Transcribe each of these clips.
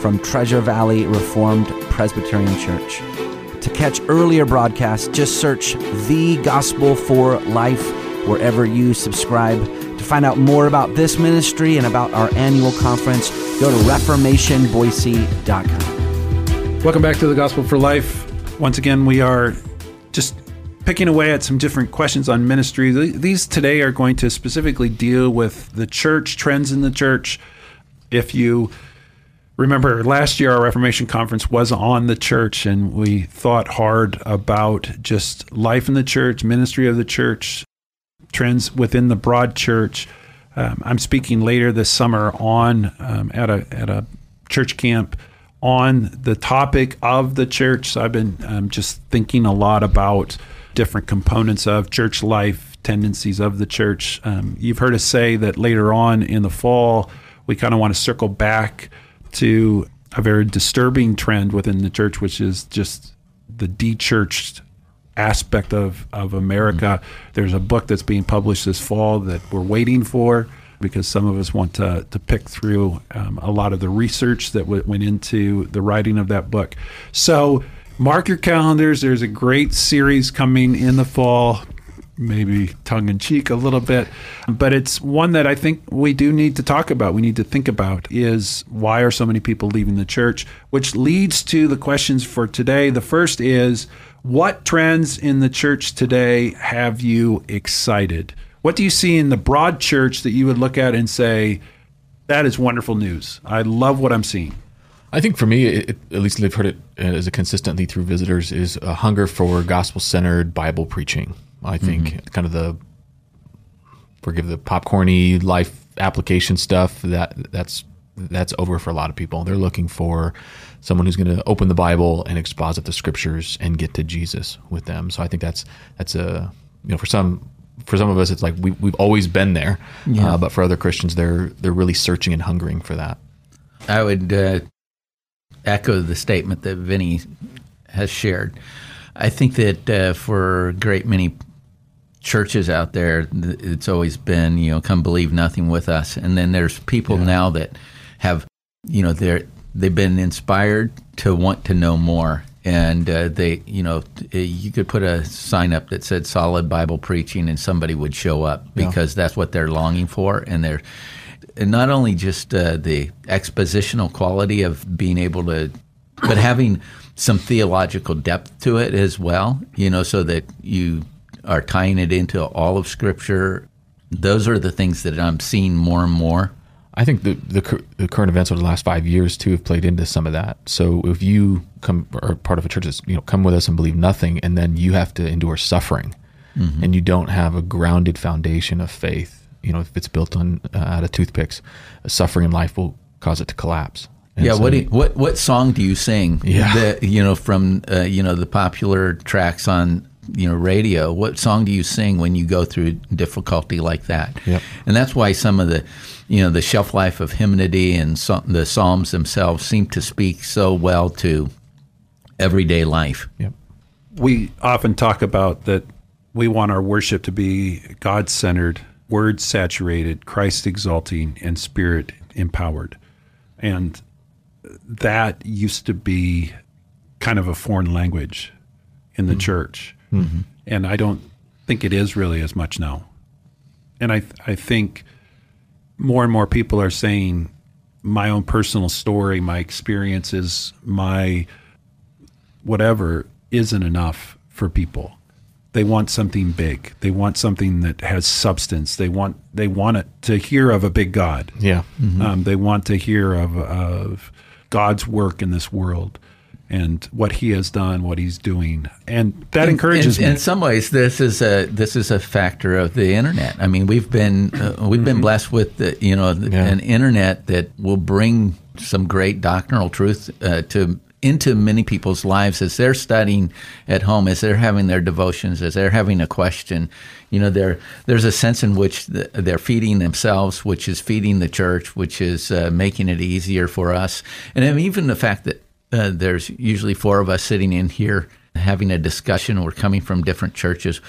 from Treasure Valley Reformed Presbyterian Church. To catch earlier broadcasts, just search The Gospel for Life wherever you subscribe. To find out more about this ministry and about our annual conference, go to reformationboise.com. Welcome back to the Gospel for Life. Once again, we are just picking away at some different questions on ministry. These today are going to specifically deal with the church, trends in the church. If you remember last year our reformation conference was on the church and we thought hard about just life in the church ministry of the church trends within the broad church. Um, i'm speaking later this summer on um, at a at a church camp on the topic of the church. So i've been um, just thinking a lot about different components of church life tendencies of the church. Um, you've heard us say that later on in the fall we kind of want to circle back to a very disturbing trend within the church, which is just the de-churched aspect of, of America. Mm-hmm. There's a book that's being published this fall that we're waiting for because some of us want to, to pick through um, a lot of the research that w- went into the writing of that book. So mark your calendars. There's a great series coming in the fall maybe tongue in cheek a little bit, but it's one that I think we do need to talk about. We need to think about is why are so many people leaving the church, which leads to the questions for today. The first is what trends in the church today have you excited? What do you see in the broad church that you would look at and say, that is wonderful news? I love what I'm seeing. I think for me, it, at least I've heard it uh, as a consistently through visitors, is a hunger for gospel centered Bible preaching. I think mm-hmm. kind of the forgive the popcorny life application stuff that that's that's over for a lot of people. They're looking for someone who's going to open the Bible and exposit the scriptures and get to Jesus with them. So I think that's that's a you know for some for some of us it's like we we've always been there, yeah. uh, but for other Christians they're they're really searching and hungering for that. I would uh, echo the statement that Vinny has shared. I think that uh, for a great many churches out there, it's always been, you know, come believe nothing with us. And then there's people yeah. now that have, you know, they're, they've been inspired to want to know more. And uh, they, you know, you could put a sign up that said solid Bible preaching and somebody would show up because yeah. that's what they're longing for. And they're, and not only just uh, the expositional quality of being able to, but having some theological depth to it as well, you know, so that you are tying it into all of Scripture. Those are the things that I'm seeing more and more. I think the, the, the current events over the last five years too have played into some of that. So if you come are part of a church that's you know come with us and believe nothing, and then you have to endure suffering, mm-hmm. and you don't have a grounded foundation of faith. You know, if it's built on uh, out of toothpicks, suffering in life will cause it to collapse. And yeah, so, what, you, what what song do you sing? Yeah, the, you know from uh, you know the popular tracks on you know radio what song do you sing when you go through difficulty like that yep. and that's why some of the you know the shelf life of hymnody and so, the psalms themselves seem to speak so well to everyday life yep. we often talk about that we want our worship to be god-centered word saturated christ exalting and spirit empowered and that used to be kind of a foreign language in the mm-hmm. church Mm-hmm. And I don't think it is really as much now. And I, I think more and more people are saying my own personal story, my experiences, my whatever isn't enough for people. They want something big. They want something that has substance. They want they want it to hear of a big God. Yeah. Mm-hmm. Um, they want to hear of of God's work in this world. And what he has done, what he's doing, and that encourages in, me. In some ways, this is a this is a factor of the internet. I mean, we've been uh, we've been blessed with the, you know Yeah. an internet that will bring some great doctrinal truth uh, to into many people's lives as they're studying at home, as they're having their devotions, as they're having a question. You know, there there's a sense in which th- they're feeding themselves, which is feeding the church, which is uh, making it easier for us, and even the fact that uh, there's usually four of us sitting in here having a discussion. We're coming from different churches.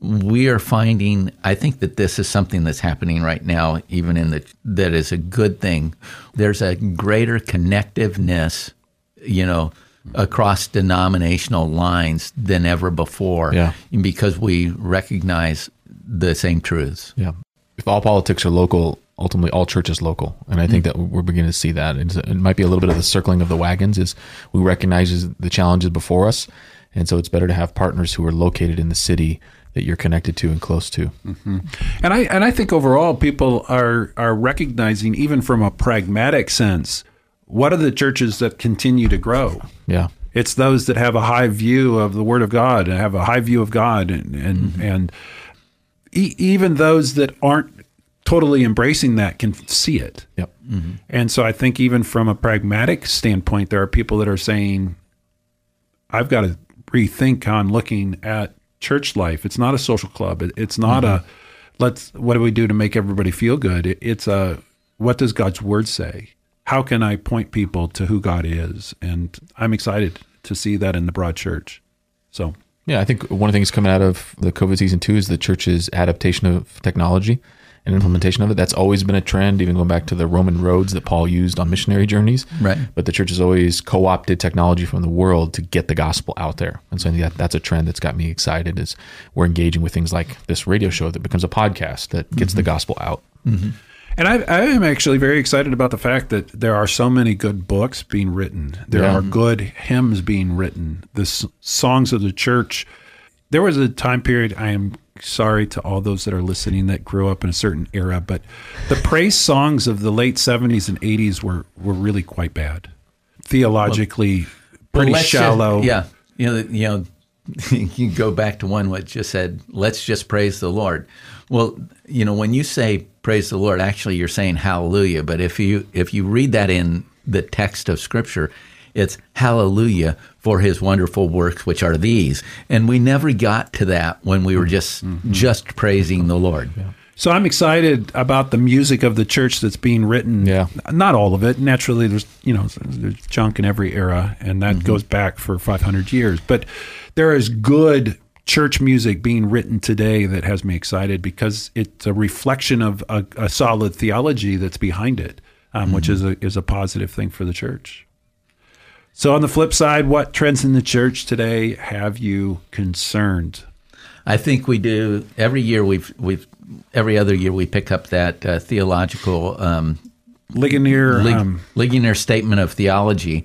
We are finding, I think that this is something that's happening right now, even in the, that is a good thing. There's a greater connectiveness, you know, across denominational lines than ever before. Yeah. Because we recognize the same truths. Yeah. If all politics are local, ultimately all church is local, and I think Mm-hmm. that we're beginning to see that. It's, it might be a little bit of the circling of the wagons. Is we recognize the challenges before us, and so it's better to have partners who are located in the city that you're connected to and close to. And I and I think overall people are are recognizing even from a pragmatic sense what are the churches that continue to grow. Yeah. It's those that have a high view of the Word of God and have a high view of God, and and and e- even those that aren't totally embracing that can see it. Yep. Mm-hmm. And so I think even from a pragmatic standpoint, there are people that are saying, I've got to rethink I'm looking at church life. It's not a social club. It, it's not a mm-hmm. let's what do we do to make everybody feel good? It, it's a what does God's word say? How can I point people to who God is? And I'm excited to see that in the broad church. So Yeah, I think one of the things coming out of the COVID season two is the church's adaptation of technology and implementation of it. That's always been a trend, even going back to the Roman roads that Paul used on missionary journeys. Right. But the church has always co-opted technology from the world to get the gospel out there, and so I think that that's a trend that's got me excited. Is we're engaging with things like this radio show that becomes a podcast that gets the mm-hmm. gospel out. Mm-hmm. And I, I am actually very excited about the fact that there are so many good books being written. There Yeah. are good hymns being written. The s- songs of the church. There was a time period. I am sorry to all those that are listening that grew up in a certain era, but the praise songs of the late seventies and eighties were were really quite bad, theologically pretty let's just- shallow. yeah, you know, you know, you go back to one what just said, "Let's just praise the Lord." Well, you know, when you say praise the Lord, actually you're saying hallelujah. But if you if you read that in the text of Scripture, it's hallelujah for His wonderful works, which are these. And we never got to that when we were just mm-hmm. just praising the Lord. So I'm excited about the music of the church that's being written. Yeah. Not all of it. Naturally, there's you know there's junk in every era, and that mm-hmm. goes back for 500 years. But there is good church music being written today that has me excited because it's a reflection of a, a solid theology that's behind it, um, which mm-hmm. is a is a positive thing for the church. So on the flip side, what trends in the church today have you concerned? I think we do every year. We've we've every other year we pick up that uh, theological um, Ligonier Lig- um, Ligonier statement of theology,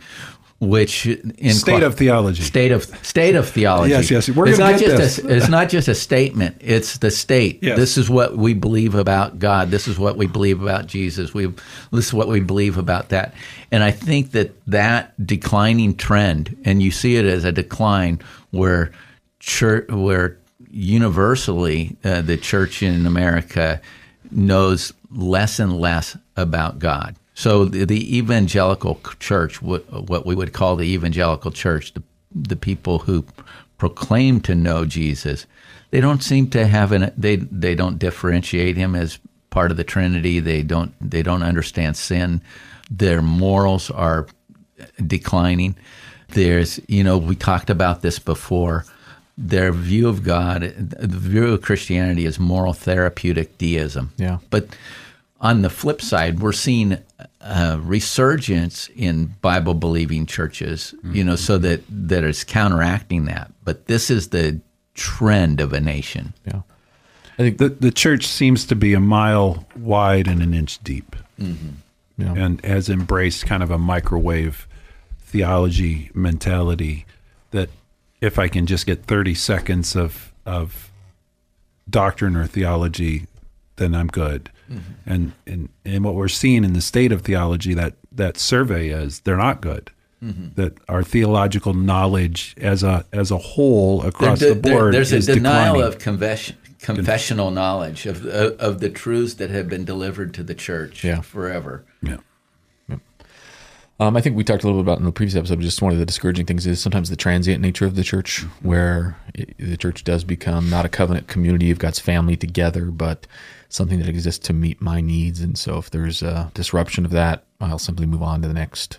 which in state of theology. state of state of theology. Yes, yes, we're it's not get just this. A, it's not just a statement. It's the state. Yes. This is what we believe about God. This is what we believe about Jesus. We this is what we believe about that. And I think that that declining trend, and you see it as a decline where church where universally uh, the church in America knows less and less about God. So the, the evangelical church, what, what we would call the evangelical church, the, the people who proclaim to know Jesus, they don't seem to have an they they don't differentiate him as part of the Trinity. They don't they don't understand sin. Their morals are declining. There's you know we talked about this before. Their view of God, the view of Christianity is moral therapeutic deism. Yeah. But on the flip side, we're seeing a resurgence in Bible believing churches, you know, so that, that is counteracting that. But this is the trend of a nation. Yeah. I think the the church seems to be a mile wide and an inch deep, mm-hmm. Yeah. and has embraced kind of a microwave theology mentality that if I can just get thirty seconds of of doctrine or theology, then I'm good. Mm-hmm. And and and what we're seeing in the state of theology that that survey is they're not good. Mm-hmm. That our theological knowledge as a as a whole across There- the there- board there's a is denial declining. of confession, confessional knowledge of, of of the truths that have been delivered to the church Yeah. forever. yeah. Um, I think we talked a little bit about in the previous episode. Just one of the discouraging things is sometimes the transient nature of the church, where it, the church does become not a covenant community of God's family together, but something that exists to meet my needs. And so, if there's a disruption of that, I'll simply move on to the next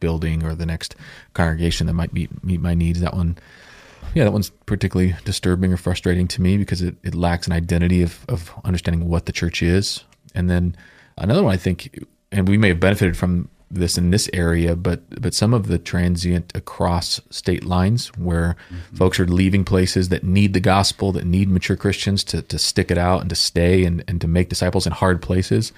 building or the next congregation that might meet meet my needs. That one, yeah, that one's particularly disturbing or frustrating to me because it, it lacks an identity of, of understanding what the church is. And then another one, I think, and we may have benefited from this in this area, but but some of the transient across state lines where folks are leaving places that need the gospel, that need mature Christians to, to stick it out and to stay and, and to make disciples in hard places.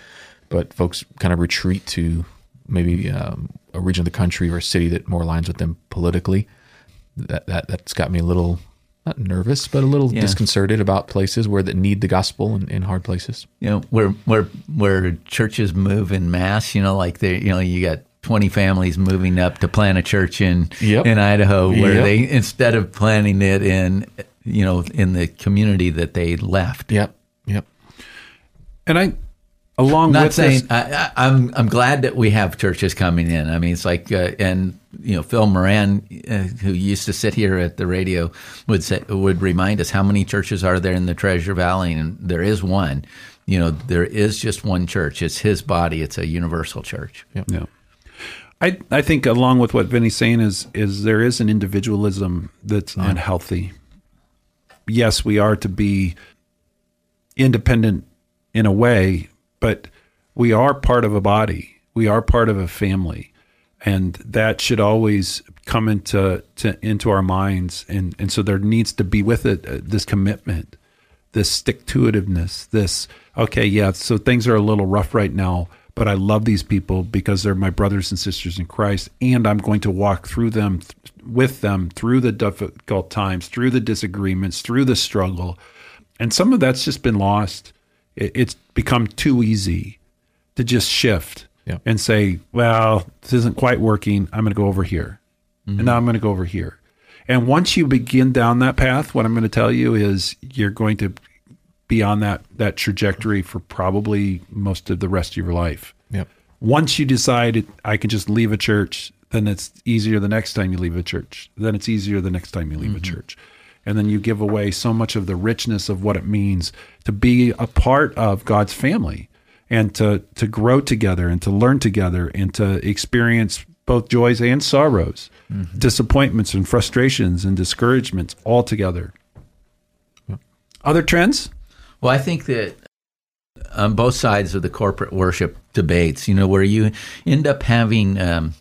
But folks kind of retreat to maybe um, a region of the country or a city that more aligns with them politically. That, that that's got me a little not nervous, but a little Yeah. disconcerted about places where that need the gospel in, in hard places. You know, where where where churches move in mass. You know, like they, you know, you got twenty families moving up to plant a church in Yep. in Idaho, where Yep. they instead of planting it in, you know, in the community that they left. Yep. Yep. And I, along Not with saying this, I, I, I'm I'm glad that we have churches coming in. I mean, it's like uh, and you know Phil Moran, uh, who used to sit here at the radio, would say would remind us how many churches are there in the Treasure Valley, and there is one. You know, there is just one church. It's His body. It's a universal church. Yeah. I I think along with what Vinny's saying is is there is an individualism that's unhealthy. Yes, we are to be independent in a way, but we are part of a body. We are part of a family. And that should always come into to, into our minds and and so there needs to be with it uh, this commitment this stick to itiveness, this, okay, yeah, so things are a little rough right now, but I love these people because they're my brothers and sisters in Christ, and I'm going to walk through them, th- with them, through the difficult times, through the disagreements, through the struggle. And some of that's just been lost. It, it's become too easy to just shift Yeah. and say, well, this isn't quite working. I'm going to go over here. And now mm-hmm. I'm going to go over here. And once you begin down that path, what I'm going to tell you is you're going to be on that that trajectory for probably most of the rest of your life. Yep. Once you decide I can just leave a church, then it's easier the next time you leave a church. Then it's easier the next time you leave a mm-hmm. church. And then you give away so much of the richness of what it means to be a part of God's family and to to grow together and to learn together and to experience both joys and sorrows, disappointments and frustrations and discouragements all together. Other trends? Well, I think that on both sides of the corporate worship debates, you know, where you end up having um,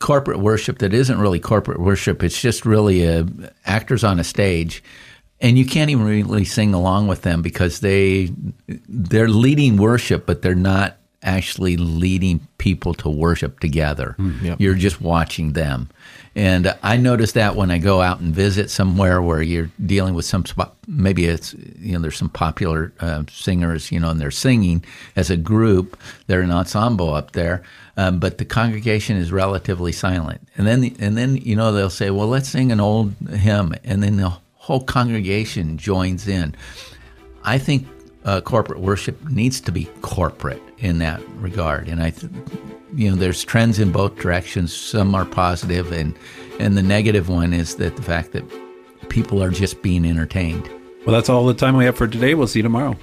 corporate worship that isn't really corporate worship, it's just really uh, actors on a stage. And you can't even really sing along with them because they they're leading worship, but they're not actually leading people to worship together. Yep. You're just watching them. And I notice that when I go out and visit somewhere where you're dealing with some spot, maybe it's, you know, there's some popular uh, singers, you know, and they're singing as a group, they're an ensemble up there, um, but the congregation is relatively silent. And then, and then, you know, they'll say, well, let's sing an old hymn. And then the whole congregation joins in. I think uh, corporate worship needs to be corporate in that regard, and I, th- you know, there's trends in both directions. Some are positive, and and the negative one is that the fact that people are just being entertained. Well, that's all the time we have for today. We'll see you tomorrow.